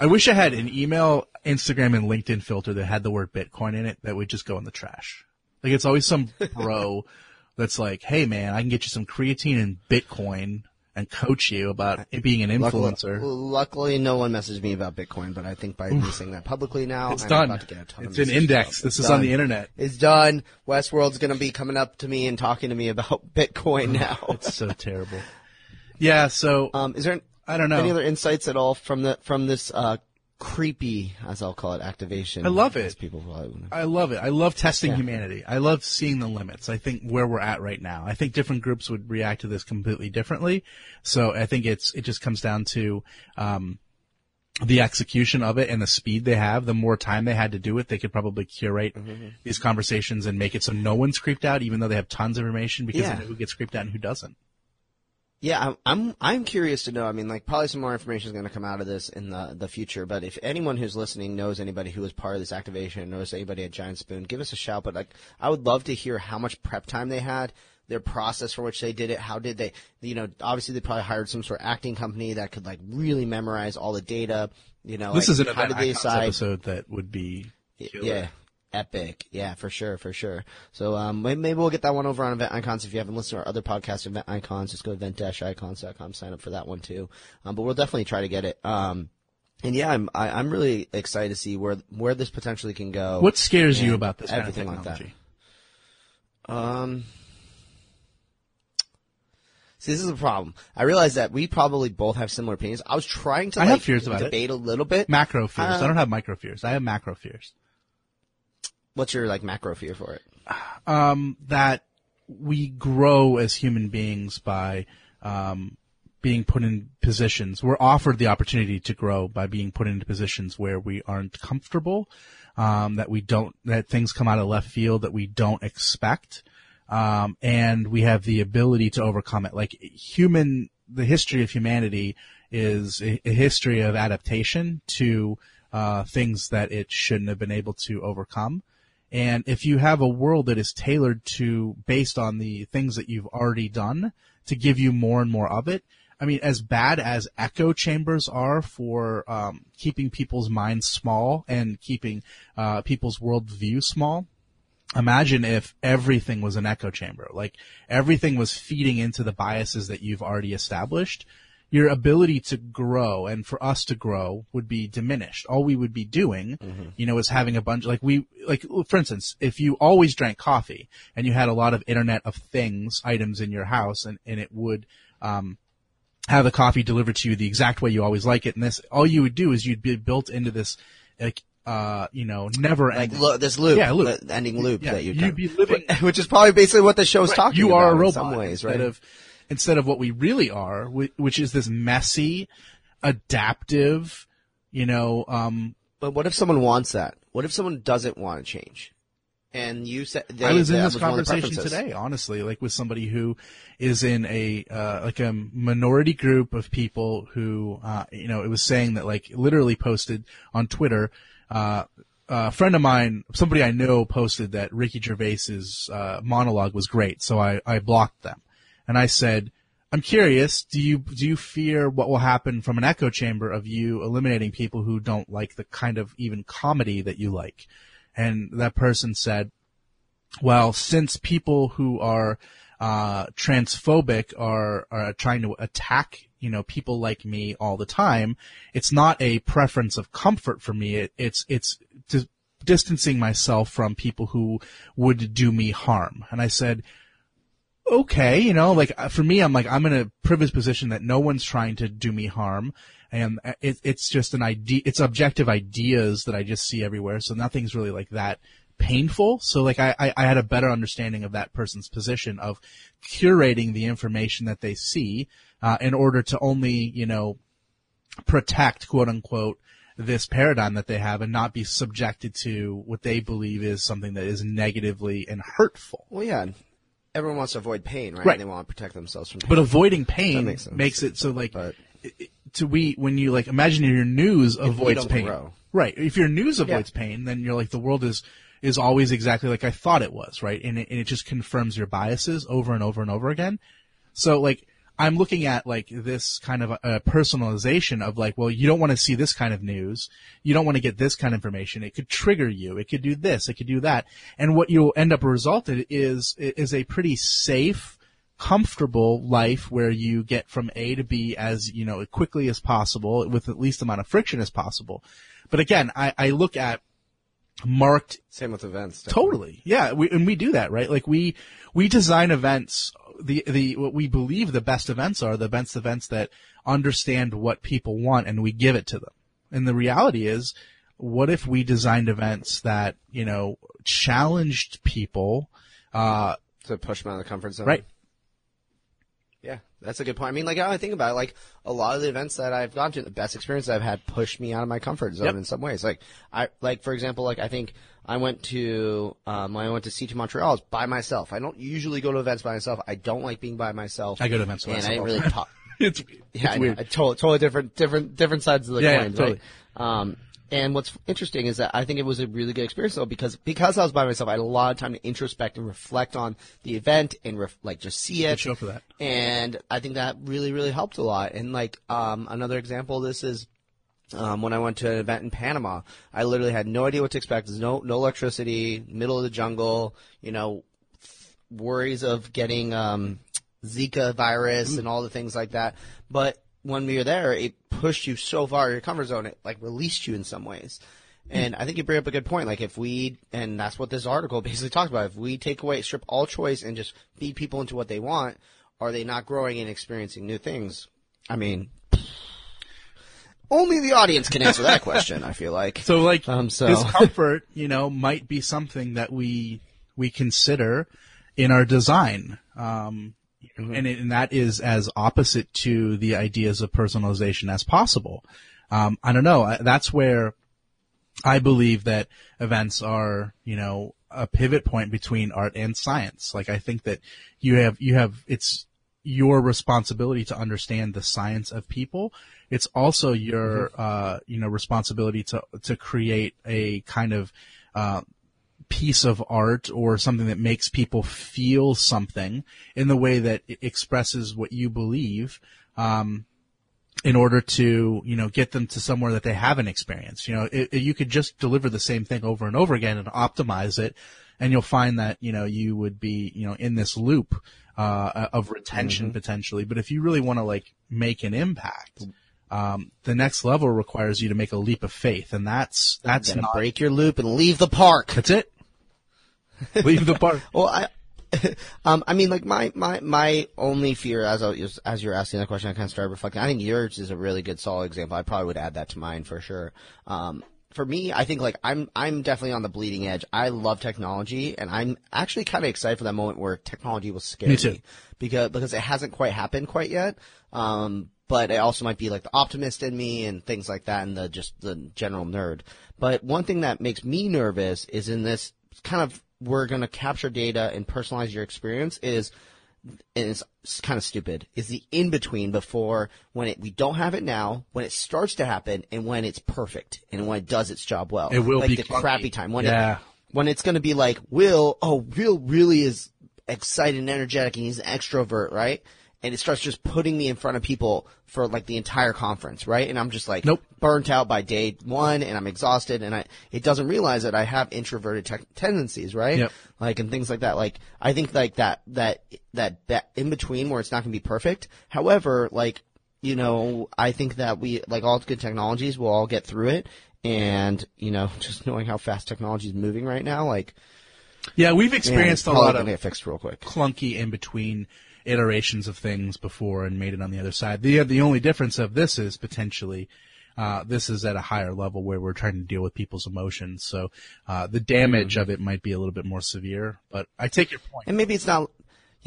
I wish I had an email, Instagram, and LinkedIn filter that had the word Bitcoin in it that would just go in the trash. Like it's always some [LAUGHS] bro that's like, hey man, I can get you some creatine and Bitcoin and coach you about it being an influencer. luckily, no one messaged me about Bitcoin, but I think by me saying that publicly now, It's I'm done. about to get a ton It's an index. This It's is on the internet. It's done. Westworld's gonna be coming up to me and talking to me about [LAUGHS] Bitcoin now. It's so terrible. Yeah, so Um, is there I don't know. any other insights at all from the from this uh, creepy, as I'll call it, activation? I love it. People probably would know. I love it. I love testing Yeah. humanity. I love seeing the limits. I think where we're at right now. I think different groups would react to this completely differently. So I think it's it just comes down to um, the execution of it and the speed they have. The more time they had to do it, they could probably curate Mm-hmm. these conversations and make it so no one's creeped out, even though they have tons of information because Yeah. they know who gets creeped out and who doesn't. Yeah, I'm, I'm I'm curious to know. I mean, like probably some more information is going to come out of this in the the future. But if anyone who's listening knows anybody who was part of this activation, knows anybody at Giant Spoon, give us a shout. But like, I would love to hear how much prep time they had, their process for which they did it. How did they? You know, obviously they probably hired some sort of acting company that could like really memorize all the data. You know, This like, is an how did they decide? episode that would be killer. Yeah. Epic. Yeah, for sure, for sure. So um, maybe we'll get that one over on Event Icons. If you haven't listened to our other podcast, Event Icons, just go to event-icons.com, sign up for that one too. Um, but we'll definitely try to get it. Um, and yeah, I'm I, I'm really excited to see where where this potentially can go. What scares you about this kind of everything like that. Um, see, this is a problem. I realize that we probably both have similar opinions. I was trying to I like have fears about it. debate a little bit. Macro fears. Uh, I don't have micro fears. I have macro fears. What's your like macro fear for it? um, that we grow as human beings by um, being put in positions. We're offered the opportunity to grow by being put into positions where we aren't comfortable, um, that we don't, that things come out of left field that we don't expect, um, and we have the ability to overcome it. Like human, the history of humanity is a, a history of adaptation to uh, things that it shouldn't have been able to overcome. And if you have a world that is tailored to, based on the things that you've already done, to give you more and more of it, I mean, as bad as echo chambers are for um, keeping people's minds small and keeping uh, people's worldview small, imagine if everything was an echo chamber. Like everything was feeding into the biases that you've already established. Your ability to grow and for us to grow would be diminished. All we would be doing, you know, is having a bunch, like we, like, for instance, if you always drank coffee and you had a lot of internet of things items in your house and, and it would, um, have the coffee delivered to you the exact way you always like it. And this, all you would do is you'd be built into this, like, uh, you know, never Like ending. lo- this loop, Yeah, loop. ending loop Yeah, that you you'd be living- [LAUGHS] which is probably basically what the show's Right, talking you about. are a in robot some ways, right? of instead of what we really are, which is this messy, adaptive, you know, um, but what if someone wants that? What if someone doesn't want to change? And you said they, I was in this was one of the conversation today, honestly, like with somebody who is in a uh, like a minority group of people who, uh, you know, it was saying that like literally posted on Twitter. Uh, a friend of mine, somebody I know, posted that Ricky Gervais's uh, monologue was great, so I, I blocked them, and I said, "I'm curious. Do you do you fear what will happen from an echo chamber of you eliminating people who don't like the kind of even comedy that you like?" And that person said, well, since people who are uh, transphobic are are trying to attack, you know, people like me all the time, it's not a preference of comfort for me. It, it's it's dis- distancing myself from people who would do me harm. And I said, okay, you know, like uh, for me, I'm like I'm in a privileged position that no one's trying to do me harm, and uh, it, it's just an idea. It's objective ideas that I just see everywhere, so nothing's really like that painful. So like I, I, I had a better understanding of that person's position of curating the information that they see uh, in order to only you know protect quote unquote this paradigm that they have and not be subjected to what they believe is something that is negatively and hurtful. Well, yeah. Everyone wants to avoid pain, right? Right. They want to protect themselves from pain. But avoiding pain makes makes it so like But- it- to we when you like imagine your news avoids pain. grow. Right. If your news avoids pain, then you're like the world is is always exactly like I thought it was, right? And it, and it just confirms your biases over and over and over again. So like I'm looking at like this kind of a, a personalization of like, well, you don't want to see this kind of news. You don't want to get this kind of information. It could trigger you. It could do this. It could do that. And what you'll end up resulted is is a pretty safe, comfortable life where you get from A to B as you know quickly as possible with the least amount of friction as possible. But again, I, I look at marked Same with events. definitely. Totally. Yeah. We, and we do that, right? Like we, we design events, the, the, what we believe the best events are, the best events that understand what people want and we give it to them. And the reality is, what if we designed events that, you know, challenged people, uh, To push them out of the comfort zone. right? Yeah, that's a good point. I mean, like, I think about it, like, a lot of the events that I've gone to, the best experience I've had pushed me out of my comfort zone Yep. in some ways. Like, I, like, for example, like, I think I went to, um, I went to C2 Montreal, I was by myself. I don't usually go to events by myself. I don't like being by myself. I go to events by and I myself didn't really talk. [LAUGHS] It's, Yeah, it's I weird. I totally, totally different, different, different sides of the Yeah, yeah, coin, totally. right? Um, and what's interesting is that I think it was a really good experience though because because I was by myself, I had a lot of time to introspect and reflect on the event and ref- like just see it. Good show for that. And I think that really really helped a lot. And like um, another example of this is um, when I went to an event in Panama, I literally had no idea what to expect. There's no no electricity, middle of the jungle. You know, worries of getting um, Zika virus and all the things like that. But when we were there, it pushed you so far your comfort zone. It like released you in some ways. And I think you bring up a good point. Like if we, and that's what this article [LAUGHS] basically talks about. If we take away, strip all choice and just feed people into what they want, are they not growing and experiencing new things? I mean, only the audience can answer that question. I feel like. So like Um, so- discomfort, you know, might be something that we we consider in our design. Um, and, it, and that is as opposite to the ideas of personalization as possible. Um, I don't know. That's where I believe that events are, you know, a pivot point between art and science. Like I think that you have, you have, it's your responsibility to understand the science of people. It's also your, uh, you know, responsibility to, to create a kind of, uh, piece of art or something that makes people feel something in the way that it expresses what you believe. Um, in order to, you know, get them to somewhere that they haven't experienced. You know, it, it- you could just deliver the same thing over and over again and optimize it, and you'll find that, you know, you would be, you know, in this loop, uh, of retention potentially. But if you really want to like make an impact, um, the next level requires you to make a leap of faith, and that's, that's not, break your loop and leave the park. that's it. [LAUGHS] Leave the park. Well, I, [LAUGHS] um, I mean, like my my my only fear as I was, as you're asking that question, I kind of started reflecting. I think yours is a really good, solid example. I probably would add that to mine for sure. Um, for me, I think like I'm I'm definitely on the bleeding edge. I love technology, and I'm actually kind of excited for that moment where technology will scare Me me, because because it hasn't quite happened quite yet. Um, but it also might be like the optimist in me and things like that, and the just the general nerd. But one thing that makes me nervous is in this kind of we're going to capture data and personalize your experience is and it's, kind of stupid is the in between before when it we don't have it now when it starts to happen and when it's perfect and when it does its job well. It will like be the crappy time when Yeah. it when it's going to be like will oh will really is excited and energetic and he's an extrovert right and it starts just putting me in front of people for like the entire conference right? And i'm just like Nope. burnt out by day one and i'm exhausted and i it doesn't realize that i have introverted te- tendencies right? Yep. like and things like that. Like i think like that that that that in between where it's not going to be perfect. However like you know i think that we like all good technologies will all get through it. And you know [LAUGHS] just knowing how fast technology is moving right now like Yeah, we've experienced it's a lot of get fixed real quick. clunky in between iterations of things before and made it on the other side. The the only difference of this is potentially uh, this is at a higher level where we're trying to deal with people's emotions. So uh, the damage Mm-hmm. of it might be a little bit more severe. But I take your point. And maybe it's not,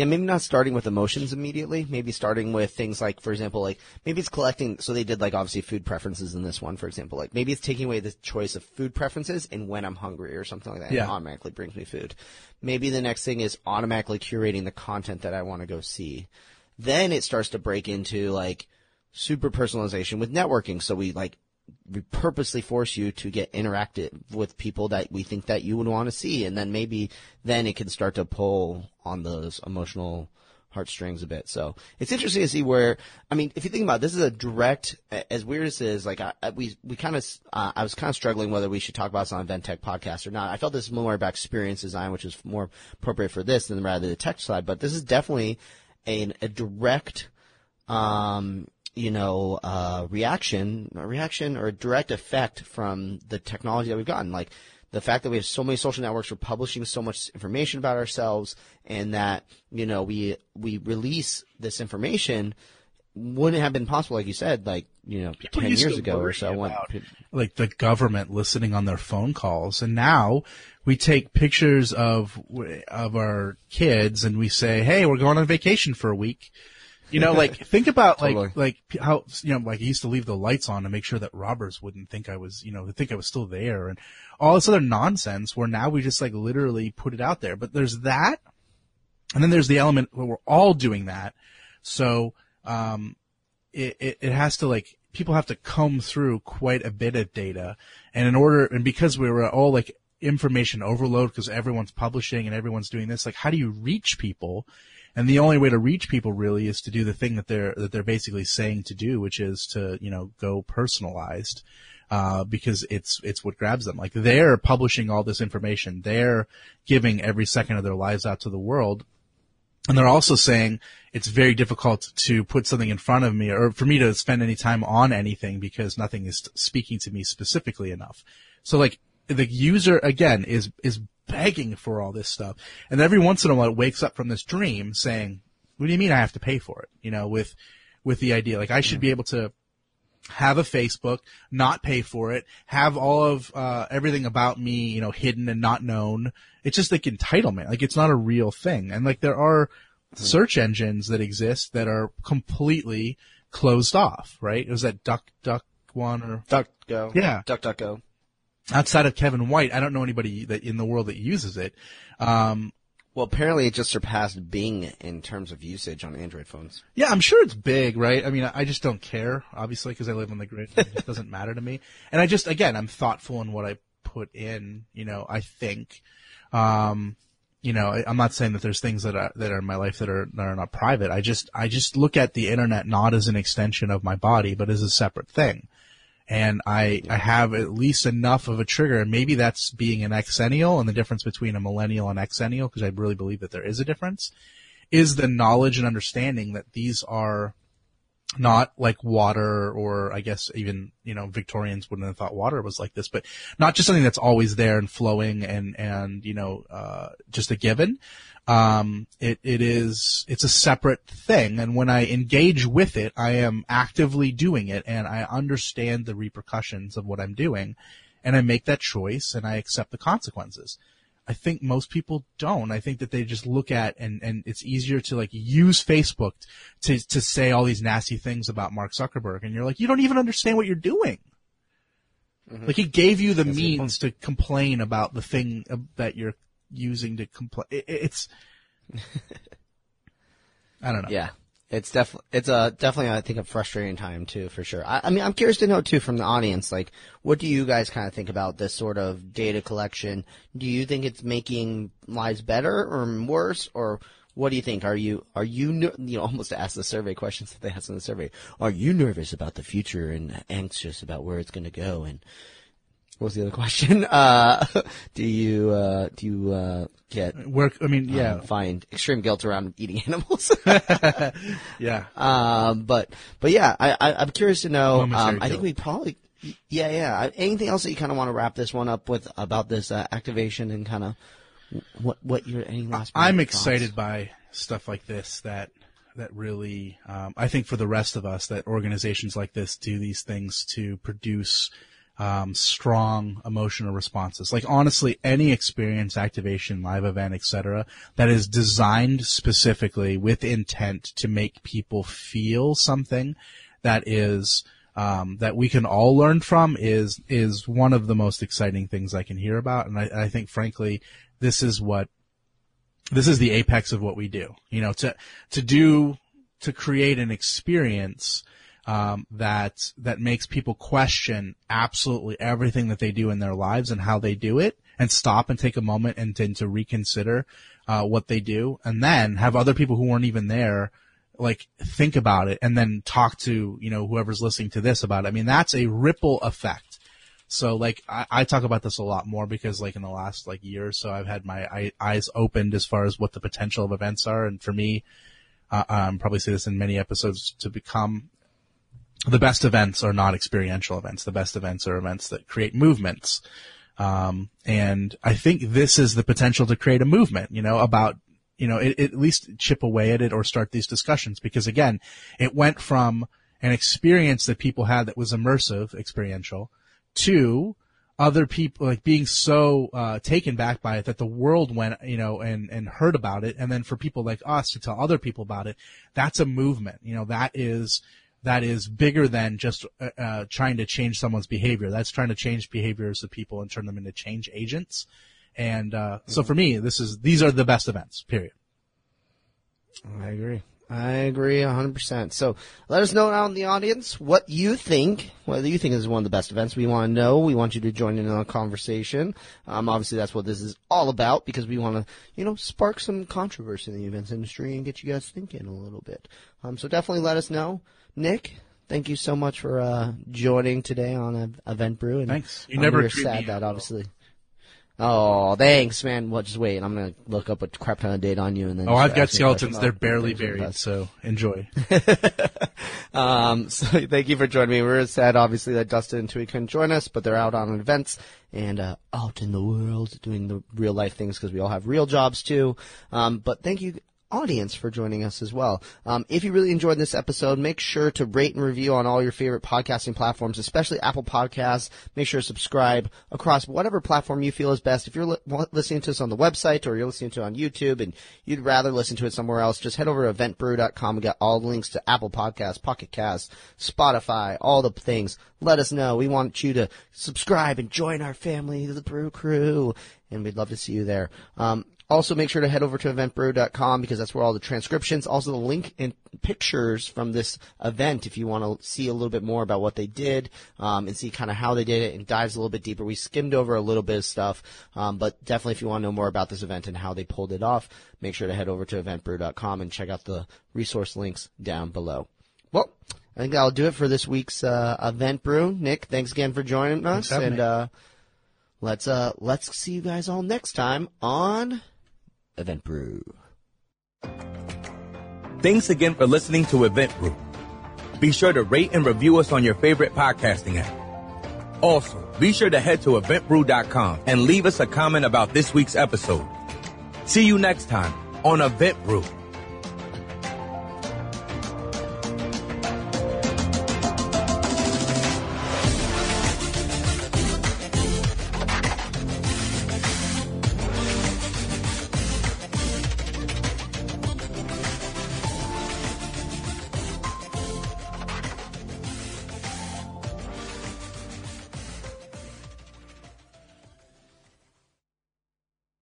yeah, maybe not starting with emotions immediately. Maybe starting with things like, for example, like maybe it's collecting. So they did like obviously food preferences in this one, for example. Like maybe it's taking away the choice of food preferences and when I'm hungry or something like that. Yeah. And it automatically brings me food. Maybe the next thing is automatically curating the content that I want to go see. Then it starts to break into like super personalization with networking. So we like we purposely force you to get interactive with people that we think that you would want to see, and then maybe then it can start to pull on those emotional heartstrings a bit. So it's interesting to see where, I mean, if you think about it, this is a direct, as weird as it is, like I, we, we kind of, uh, I was kind of struggling whether we should talk about this on Event Tech podcast or not. I felt this is more about experience design, which is more appropriate for this than rather the tech side, but this is definitely a, a direct, um, you know, uh, reaction, a reaction or a direct effect from the technology that we've gotten. Like, the fact that we have so many social networks, we're publishing so much information about ourselves, and that you know we we release this information wouldn't have been possible, like you said, like you know, People ten used years ago or so. when- about, like the government listening on their phone calls, and now we take pictures of of our kids and we say, "Hey, we're going on vacation for a week." You know, like [LAUGHS] think about Totally. like like how you know, like I used to leave the lights on to make sure that robbers wouldn't think I was, you know, think I was still there, and all this other nonsense. Where now we just like literally put it out there. But there's that, and then there's the element where we're all doing that. So um, it, it, it has to like people have to comb through quite a bit of data and in order and because we were all like information overload because everyone's publishing and everyone's doing this like how do you reach people and the only way to reach people really is to do the thing that they're that they're basically saying to do which is to you know go personalized uh, because it's it's what grabs them. Like they're publishing all this information. They're giving every second of their lives out to the world. And they're also saying it's very difficult to put something in front of me or for me to spend any time on anything because nothing is speaking to me specifically enough. So like the user again is, is begging for all this stuff. And every once in a while it wakes up from this dream saying, what do you mean I have to pay for it? You know, with, with the idea, like I should be able to have a Facebook, not pay for it, have all of uh, everything about me, you know, hidden and not known. It's just like entitlement. Like it's not a real thing. And like there are search engines that exist that are completely closed off, right? It Was that Duck Duck one or DuckDuckGo. Yeah. DuckDuckGo. Outside of Kevin White? I don't know anybody that in the world that uses it. Um, Well, apparently it just surpassed Bing in terms of usage on Android phones. Yeah, I'm sure it's big, right? I mean, I just don't care, obviously, because I live on the grid. It doesn't matter to me. And I just, again, I'm thoughtful in what I put in. You know, I think, um, you know, I- I'm not saying that there's things that are that are in my life that are that are not private. I just, I just look at the internet not as an extension of my body, but as a separate thing. And I, I have at least enough of a trigger, and maybe that's being an exennial and the difference between a millennial and exennial, because I really believe that there is a difference is the knowledge and understanding that these are not like water or I guess even, you know, Victorians wouldn't have thought water was like this, but not just something that's always there and flowing and, and, you know, uh, just a given. Um, it, it is, it's a separate thing. And when I engage with it, I am actively doing it and I understand the repercussions of what I'm doing and I make that choice and I accept the consequences. I think most people don't. I think that they just look at and, and it's easier to like use Facebook to, to say all these nasty things about Mark Zuckerberg. And you're like, you don't even understand what you're doing. Like he gave you the That's means to complain about the thing uh, that you're using to complain. It, it's, [LAUGHS] I don't know. Yeah. It's definitely it's a definitely I think a frustrating time too for sure. I, I mean I'm curious to know too from the audience like what do you guys kind of think about this sort of data collection? Do you think it's making lives better or worse or what do you think? Are you are you you know [LAUGHS] almost ask the survey questions that they asked in the survey? Are you nervous about the future and anxious about where it's going to go? And what was the other [LAUGHS] question? Uh, [LAUGHS] do you uh, do you uh, get Work, I mean, yeah, um, find extreme guilt around eating [LAUGHS] animals? yeah. Um, but but yeah, I, I I'm curious to know. Um, I think we probably yeah yeah. Anything else that you kind of want to wrap this one up with about this uh, activation and kind of what what your any last? I'm minute thoughts? excited by stuff like this that that really um, I think for the rest of us that organizations like this do these things to produce um, strong emotional responses. Like honestly, any experience, activation, live event, etc., that is designed specifically with intent to make people feel something that is um, that we can all learn from is is one of the most exciting things I can hear about, and I, I think frankly, this is what this is the apex of what we do. You know, to to do to create an experience um, that that makes people question absolutely everything that they do in their lives and how they do it, and stop and take a moment and, and to reconsider uh, what they do, and then have other people who weren't even there like think about it and then talk to you know whoever's listening to this about it. I mean that's a ripple effect. So like I, I talk about this a lot more because like in the last like year or so I've had my eye, eyes opened as far as what the potential of events are, and for me, uh, um, probably say this in many episodes to become the best events are not experiential events. The best events are events that create movements. Um, and I think this is the potential to create a movement, you know, about, you know, it, it at least chip away at it or start these discussions because again, it went from an experience that people had that was immersive, experiential, to other people like being so uh, taken back by it that the world went you know and and heard about it and then for people like us to tell other people about it that's a movement you know that is that is bigger than just uh, uh, trying to change someone's behavior that's trying to change behaviors of people and turn them into change agents and uh, so for me this is these are the best events period I agree. I agree 100%. So let us know out in the audience what you think, whether you think this is one of the best events. We want to know. We want you to join in on a conversation. Um, obviously, that's what this is all about because we want to, you know, spark some controversy in the events industry and get you guys thinking a little bit. Um, so definitely let us know. Nick, thank you so much for uh, joining today on Event Brew. And, Thanks. You um, never we're treat sad that obviously. Oh, thanks, man. Well, just wait. I'm gonna look up a crap ton of data on you, and then. oh i've got ask you a question skeletons they're barely buried so enjoy [LAUGHS] Um, so [LAUGHS] thank you for joining me. We're sad, obviously, that Dustin and Thuy couldn't join us, but they're out on events and uh, out in the world doing the real life things because we all have real jobs too. Um, but thank you. Audience for joining us as well. Um, if you really enjoyed this episode, make sure to rate and review on all your favorite podcasting platforms, especially Apple Podcasts. Make sure to subscribe across whatever platform you feel is best. If you're li- listening to us on the website or you're listening to it on YouTube and you'd rather listen to it somewhere else, just head over to eventbrew.com. We got all the links to Apple Podcasts, Pocket Casts, Spotify, all the things. Let us know. We want you to subscribe and join our family, the Brew Crew, and we'd love to see you there. Um, also, make sure to head over to eventbrew.com because that's where all the transcriptions, also the link and pictures from this event if you want to see a little bit more about what they did um, and see kind of how they did it and dives a little bit deeper. We skimmed over a little bit of stuff, um, but definitely if you want to know more about this event and how they pulled it off, make sure to head over to eventbrew.com and check out the resource links down below. Well, I think that'll do it for this week's uh, event brew. Nick, thanks again for joining us, and uh, let's uh, let's see you guys all next time on Event Brew. Thanks again for listening to Event Brew. Be sure to rate and review us on your favorite podcasting app. Also, be sure to head to eventbrew.com and leave us a comment about this week's episode. See you next time on Event Brew.